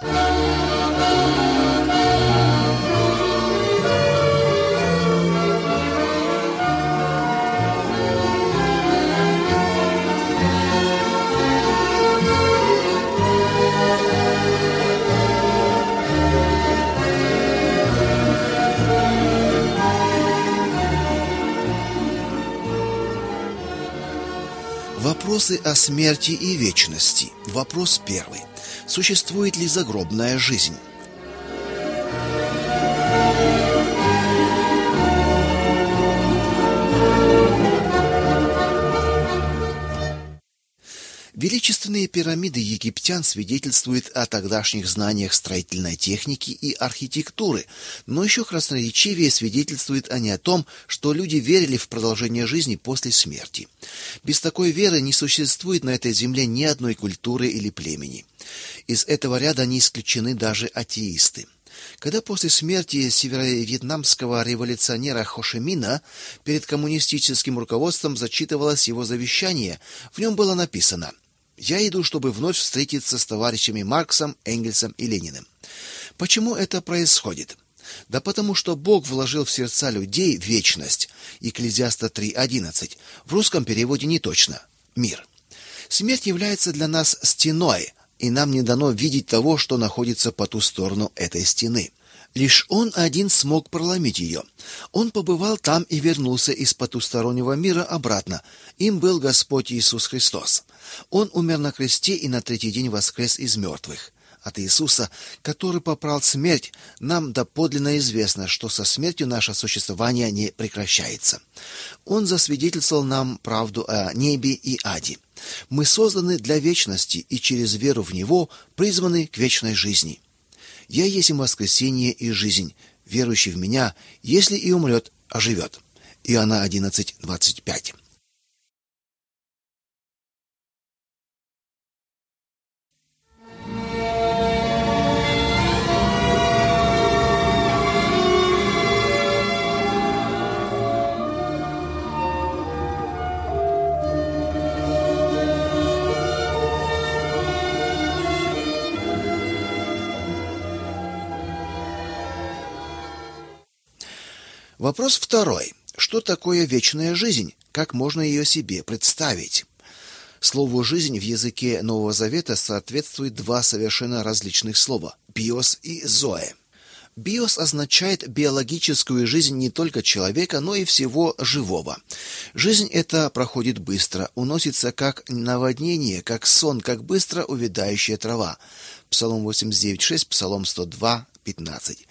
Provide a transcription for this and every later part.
Música Вопросы о смерти и вечности. Вопрос первый. Существует ли загробная жизнь? Величественные пирамиды египтян свидетельствуют о тогдашних знаниях строительной техники и архитектуры, но еще красноречивее свидетельствуют они о том, что люди верили в продолжение жизни после смерти. Без такой веры не существует на этой земле ни одной культуры или племени. Из этого ряда не исключены даже атеисты. Когда после смерти северо-вьетнамского революционера Хошимина перед коммунистическим руководством зачитывалось его завещание, в нем было написано – я иду, чтобы вновь встретиться с товарищами Марксом, Энгельсом и Лениным. Почему это происходит? Да потому что Бог вложил в сердца людей вечность. Екклезиаста 3:11. В русском переводе не точно. Мир. Смерть является для нас стеной, и нам не дано видеть того, что находится по ту сторону этой стены. Лишь он один смог проломить ее. Он побывал там и вернулся из потустороннего мира обратно. Им был Господь Иисус Христос. Он умер на кресте и на третий день воскрес из мертвых. От Иисуса, который попрал смерть, нам доподлинно известно, что со смертью наше существование не прекращается. Он засвидетельствовал нам правду о небе и аде. Мы созданы для вечности и через веру в него призваны к вечной жизни. Я есть им воскресение и жизнь. Верующий в меня, если и умрет, оживет. Иоанна 11:25. Вопрос второй. Что такое вечная жизнь? Как можно ее себе представить? Слову жизнь в языке Нового Завета соответствует два совершенно различных слова: биос и зоэ. Биос означает биологическую жизнь не только человека, но и всего живого. Жизнь эта проходит быстро, уносится как наводнение, как сон, как быстро увядающая трава. Псалом 89:6, Псалом 102:15.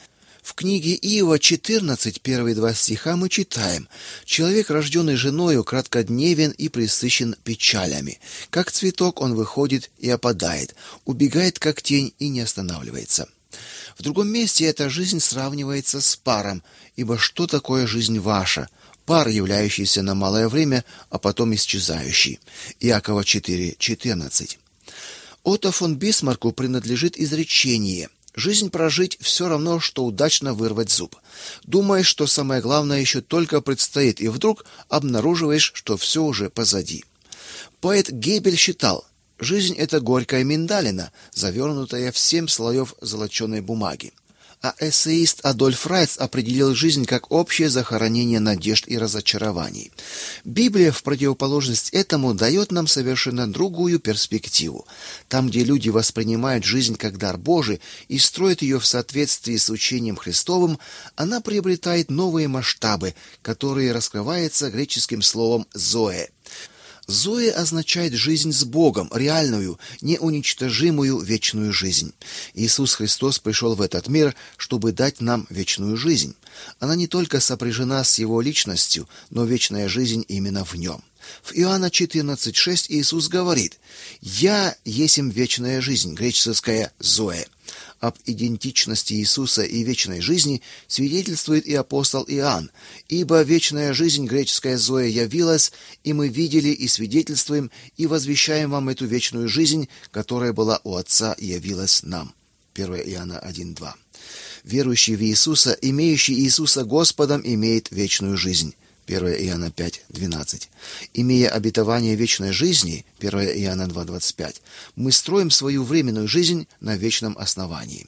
В книге Иова 14, первые два стиха мы читаем: Человек, рожденный женою, краткодневен и пресыщен печалями. Как цветок он выходит и опадает, убегает как тень и не останавливается. В другом месте эта жизнь сравнивается с паром, ибо что такое жизнь ваша? Пар, являющийся на малое время, а потом исчезающий. Иакова 4:14. Отто фон Бисмарку принадлежит изречение: Жизнь прожить все равно что удачно вырвать зуб. Думаешь, что самое главное еще только предстоит, и вдруг обнаруживаешь, что все уже позади. Поэт Гебель считал: жизнь это горькая миндалина, завернутая в семь слоев золоченой бумаги а эссеист Адольф Райц определил жизнь как общее захоронение надежд и разочарований. Библия в противоположность этому дает нам совершенно другую перспективу. Там, где люди воспринимают жизнь как дар Божий и строят ее в соответствии с учением Христовым, она приобретает новые масштабы, которые раскрываются греческим словом зоэ. Зоя означает жизнь с Богом, реальную, неуничтожимую вечную жизнь. Иисус Христос пришел в этот мир, чтобы дать нам вечную жизнь. Она не только сопряжена с его личностью, но вечная жизнь именно в нем. В Иоанна 14:6 Иисус говорит: "Я есмь вечная жизнь", греческое зоэ. Об идентичности Иисуса и вечной жизни свидетельствует и апостол Иоанн, ибо вечная жизнь греческая зоя явилась, и мы видели и свидетельствуем и возвещаем вам эту вечную жизнь, которая была у Отца и явилась нам. 1 Иоанна 1:2. Верующий в Иисуса, имеющий Иисуса Господом, имеет вечную жизнь. 1 Иоанна 5, 12. Имея обетование вечной жизни, 1 Иоанна 2, 25, мы строим свою временную жизнь на вечном основании.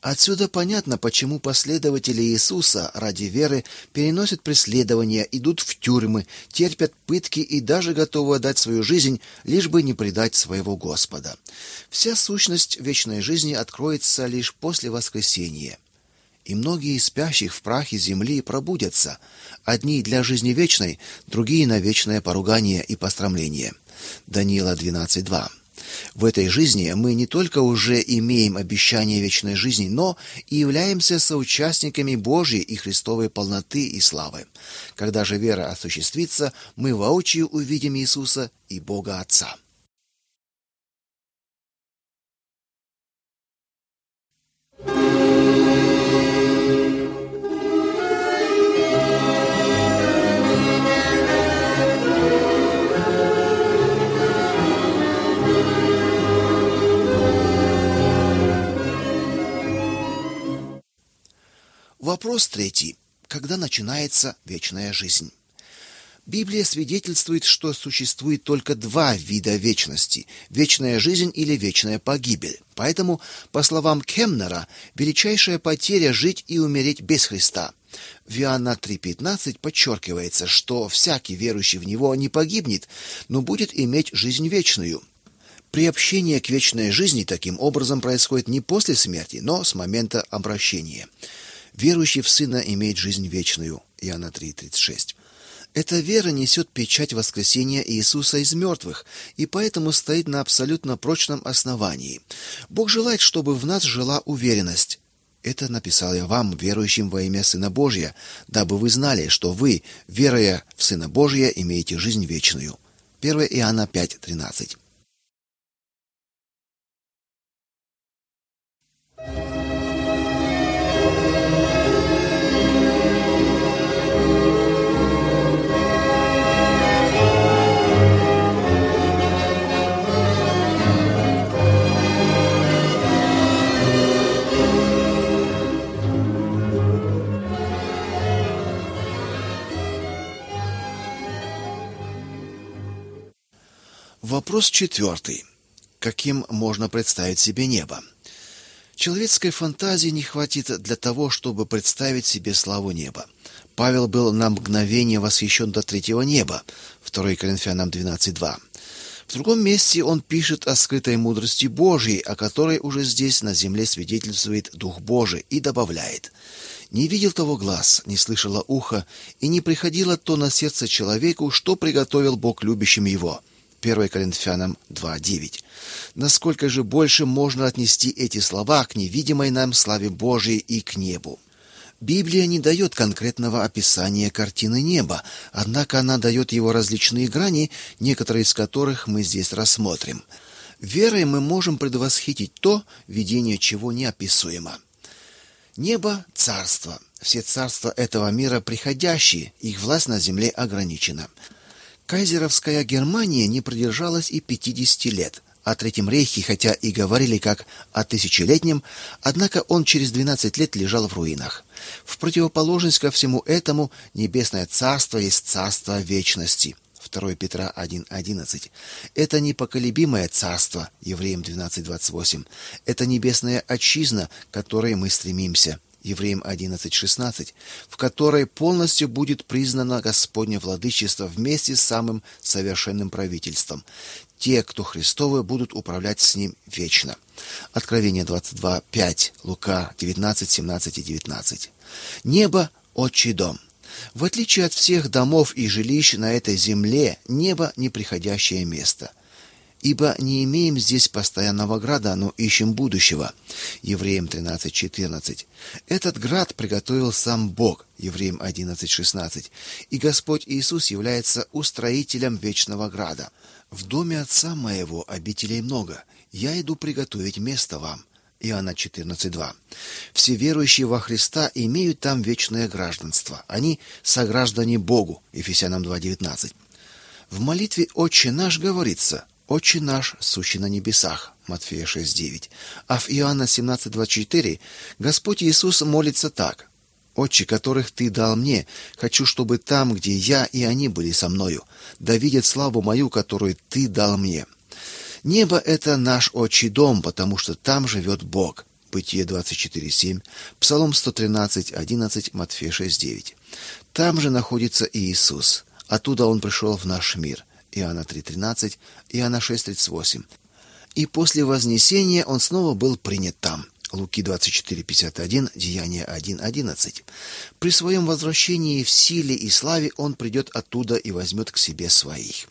Отсюда понятно, почему последователи Иисуса ради веры переносят преследования, идут в тюрьмы, терпят пытки и даже готовы отдать свою жизнь, лишь бы не предать своего Господа. Вся сущность вечной жизни откроется лишь после воскресения. И многие из спящих в прахе земли пробудятся, одни для жизни вечной, другие на вечное поругание и пострамление. Даниила 12:2. В этой жизни мы не только уже имеем обещание вечной жизни, но и являемся соучастниками Божьей и Христовой полноты и славы. Когда же вера осуществится, мы воочию увидим Иисуса и Бога Отца. Вопрос третий. Когда начинается вечная жизнь? Библия свидетельствует, что существует только два вида вечности – вечная жизнь или вечная погибель. Поэтому, по словам Кемнера, величайшая потеря – жить и умереть без Христа. В Иоанна 3,15 подчеркивается, что всякий верующий в Него не погибнет, но будет иметь жизнь вечную. Приобщение к вечной жизни таким образом происходит не после смерти, но с момента обращения – Верующий в Сына имеет жизнь вечную. Иоанна 3:36. Эта вера несет печать воскресения Иисуса из мертвых и поэтому стоит на абсолютно прочном основании. Бог желает, чтобы в нас жила уверенность. Это написал я вам, верующим во имя Сына Божия, дабы вы знали, что вы, веруя в Сына Божия, имеете жизнь вечную. 1 Иоанна 5:13. Вопрос четвертый. Каким можно представить себе небо? Человеческой фантазии не хватит для того, чтобы представить себе славу неба. Павел был на мгновение восхищен до третьего неба. 2 Коринфянам 12:2. В другом месте он пишет о скрытой мудрости Божьей, о которой уже здесь на земле свидетельствует Дух Божий и добавляет: не видел того глаз, не слышало ухо, и не приходило то на сердце человеку, что приготовил Бог любящим его. 1 Коринфянам 2:9. Насколько же больше можно отнести эти слова к невидимой нам славе Божией и к небу? Библия не дает конкретного описания картины неба, однако она дает его различные грани, некоторые из которых мы здесь рассмотрим. Верой мы можем предвосхитить то, видение чего неописуемо. Небо царство. Все царства этого мира приходящие, их власть на земле ограничена. Кайзеровская Германия не продержалась и 50 лет. О Третьем рейхе, хотя и говорили как о тысячелетнем, однако он через 12 лет лежал в руинах. В противоположность ко всему этому, небесное царство есть царство вечности. 2 Петра 1:11. Это непоколебимое царство, Евреям 12:28. Это небесная отчизна, к которой мы стремимся. Евреям 11:16, в которой полностью будет признано Господне владычество вместе с самым совершенным правительством. Те, кто Христовы, будут управлять с ним вечно. Откровение 22:5, Лука 19:17 и 19. Небо отчий дом. В отличие от всех домов и жилищ на этой земле, небо неприходящее место ибо не имеем здесь постоянного града, но ищем будущего. Евреям 13:14. Этот град приготовил сам Бог. Евреям 11:16. И Господь Иисус является устроителем вечного града. В доме отца моего обителей много. Я иду приготовить место вам. Иоанна 14:2. Все верующие во Христа имеют там вечное гражданство. Они сограждане Богу. Ефесянам 2:19. В молитве Отче наш говорится: Отче наш, сущий на небесах. Матфея 6:9. А в Иоанна 17:24 Господь Иисус молится так: Отче, которых ты дал мне, хочу, чтобы там, где я и они были со мною, да видят славу мою, которую ты дал мне. Небо это наш отчий дом, потому что там живет Бог. Бытие 24:7, Псалом 113:11, Матфея 6:9. Там же находится и Иисус. Оттуда он пришел в наш мир. Иоанна 3:13, Иоанна 6:38. И после вознесения он снова был принят там. Луки 24:51, Деяния 1:11. При своем возвращении в силе и славе он придет оттуда и возьмет к себе своих.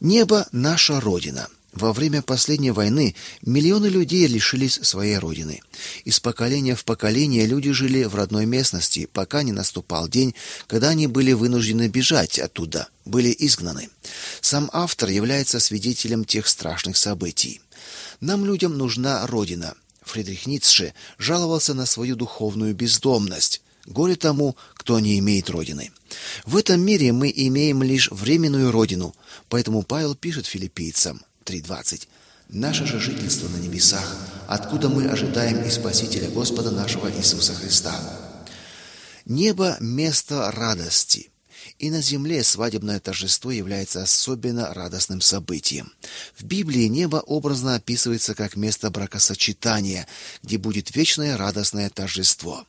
Небо наша родина. Во время последней войны миллионы людей лишились своей родины. Из поколения в поколение люди жили в родной местности, пока не наступал день, когда они были вынуждены бежать оттуда, были изгнаны. Сам автор является свидетелем тех страшных событий. Нам людям нужна родина. Фридрих Ницше жаловался на свою духовную бездомность. Горе тому, кто не имеет родины. В этом мире мы имеем лишь временную родину, поэтому Павел пишет филиппийцам 3.20. Наше же жительство на небесах, откуда мы ожидаем и Спасителя Господа нашего Иисуса Христа. Небо – место радости. И на земле свадебное торжество является особенно радостным событием. В Библии небо образно описывается как место бракосочетания, где будет вечное радостное торжество.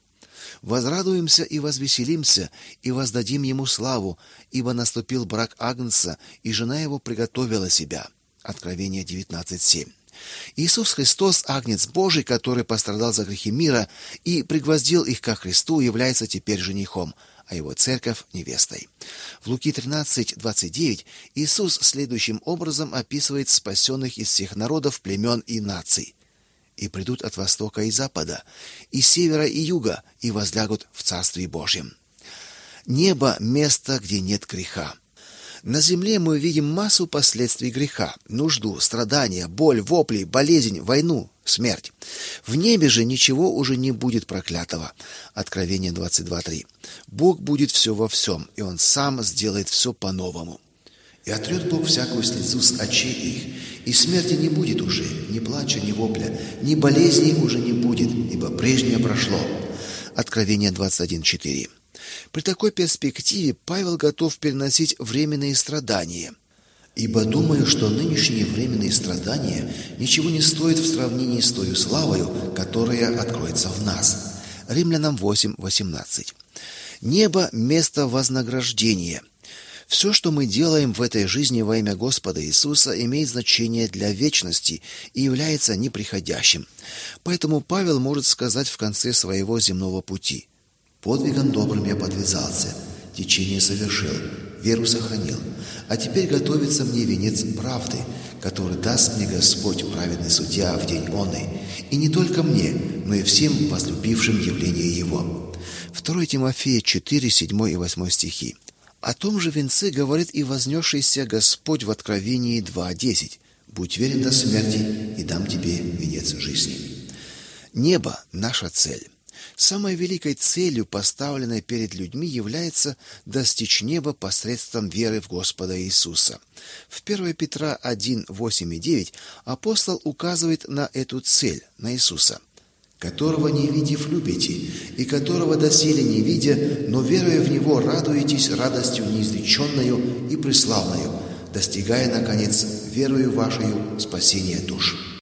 Возрадуемся и возвеселимся, и воздадим ему славу, ибо наступил брак Агнца, и жена его приготовила себя. Откровение 19.7. Иисус Христос, Агнец Божий, который пострадал за грехи мира и пригвоздил их ко Христу, является теперь женихом, а его церковь – невестой. В Луки 13.29 Иисус следующим образом описывает спасенных из всех народов, племен и наций. «И придут от востока и запада, и севера и юга, и возлягут в Царстве Божьем». Небо – место, где нет греха. На земле мы видим массу последствий греха: нужду, страдания, боль, вопли, болезнь, войну, смерть. В небе же ничего уже не будет проклятого. Откровение 22:3. Бог будет все во всем, и он сам сделает все по-новому. И отрет Бог всякую слезу с очей их, и смерти не будет уже, ни плача, ни вопля, ни болезни уже не будет, ибо прежнее прошло. Откровение 21:4. При такой перспективе Павел готов переносить временные страдания. Ибо думаю, что нынешние временные страдания ничего не стоят в сравнении с той славою, которая откроется в нас. Римлянам 8:18. Небо место вознаграждения. Все, что мы делаем в этой жизни во имя Господа Иисуса, имеет значение для вечности и является неприходящим. Поэтому Павел может сказать в конце своего земного пути: Подвигом добрым я подвязался, течение совершил, веру сохранил. А теперь готовится мне венец правды, который даст мне Господь, праведный судья, в день онный, и не только мне, но и всем возлюбившим явление Его». 2 Тимофея 4, 7 и 8 стихи. О том же венце говорит и вознесшийся Господь в Откровении 2.10. «Будь верен до смерти, и дам тебе венец жизни». Небо – наша цель. Самой великой целью, поставленной перед людьми, является достичь неба посредством веры в Господа Иисуса. В 1 Петра 1, 8 и 9 апостол указывает на эту цель, на Иисуса которого не видев любите, и которого доселе не видя, но веруя в Него радуетесь радостью неизреченную и преславную, достигая, наконец, верою вашей спасения душ».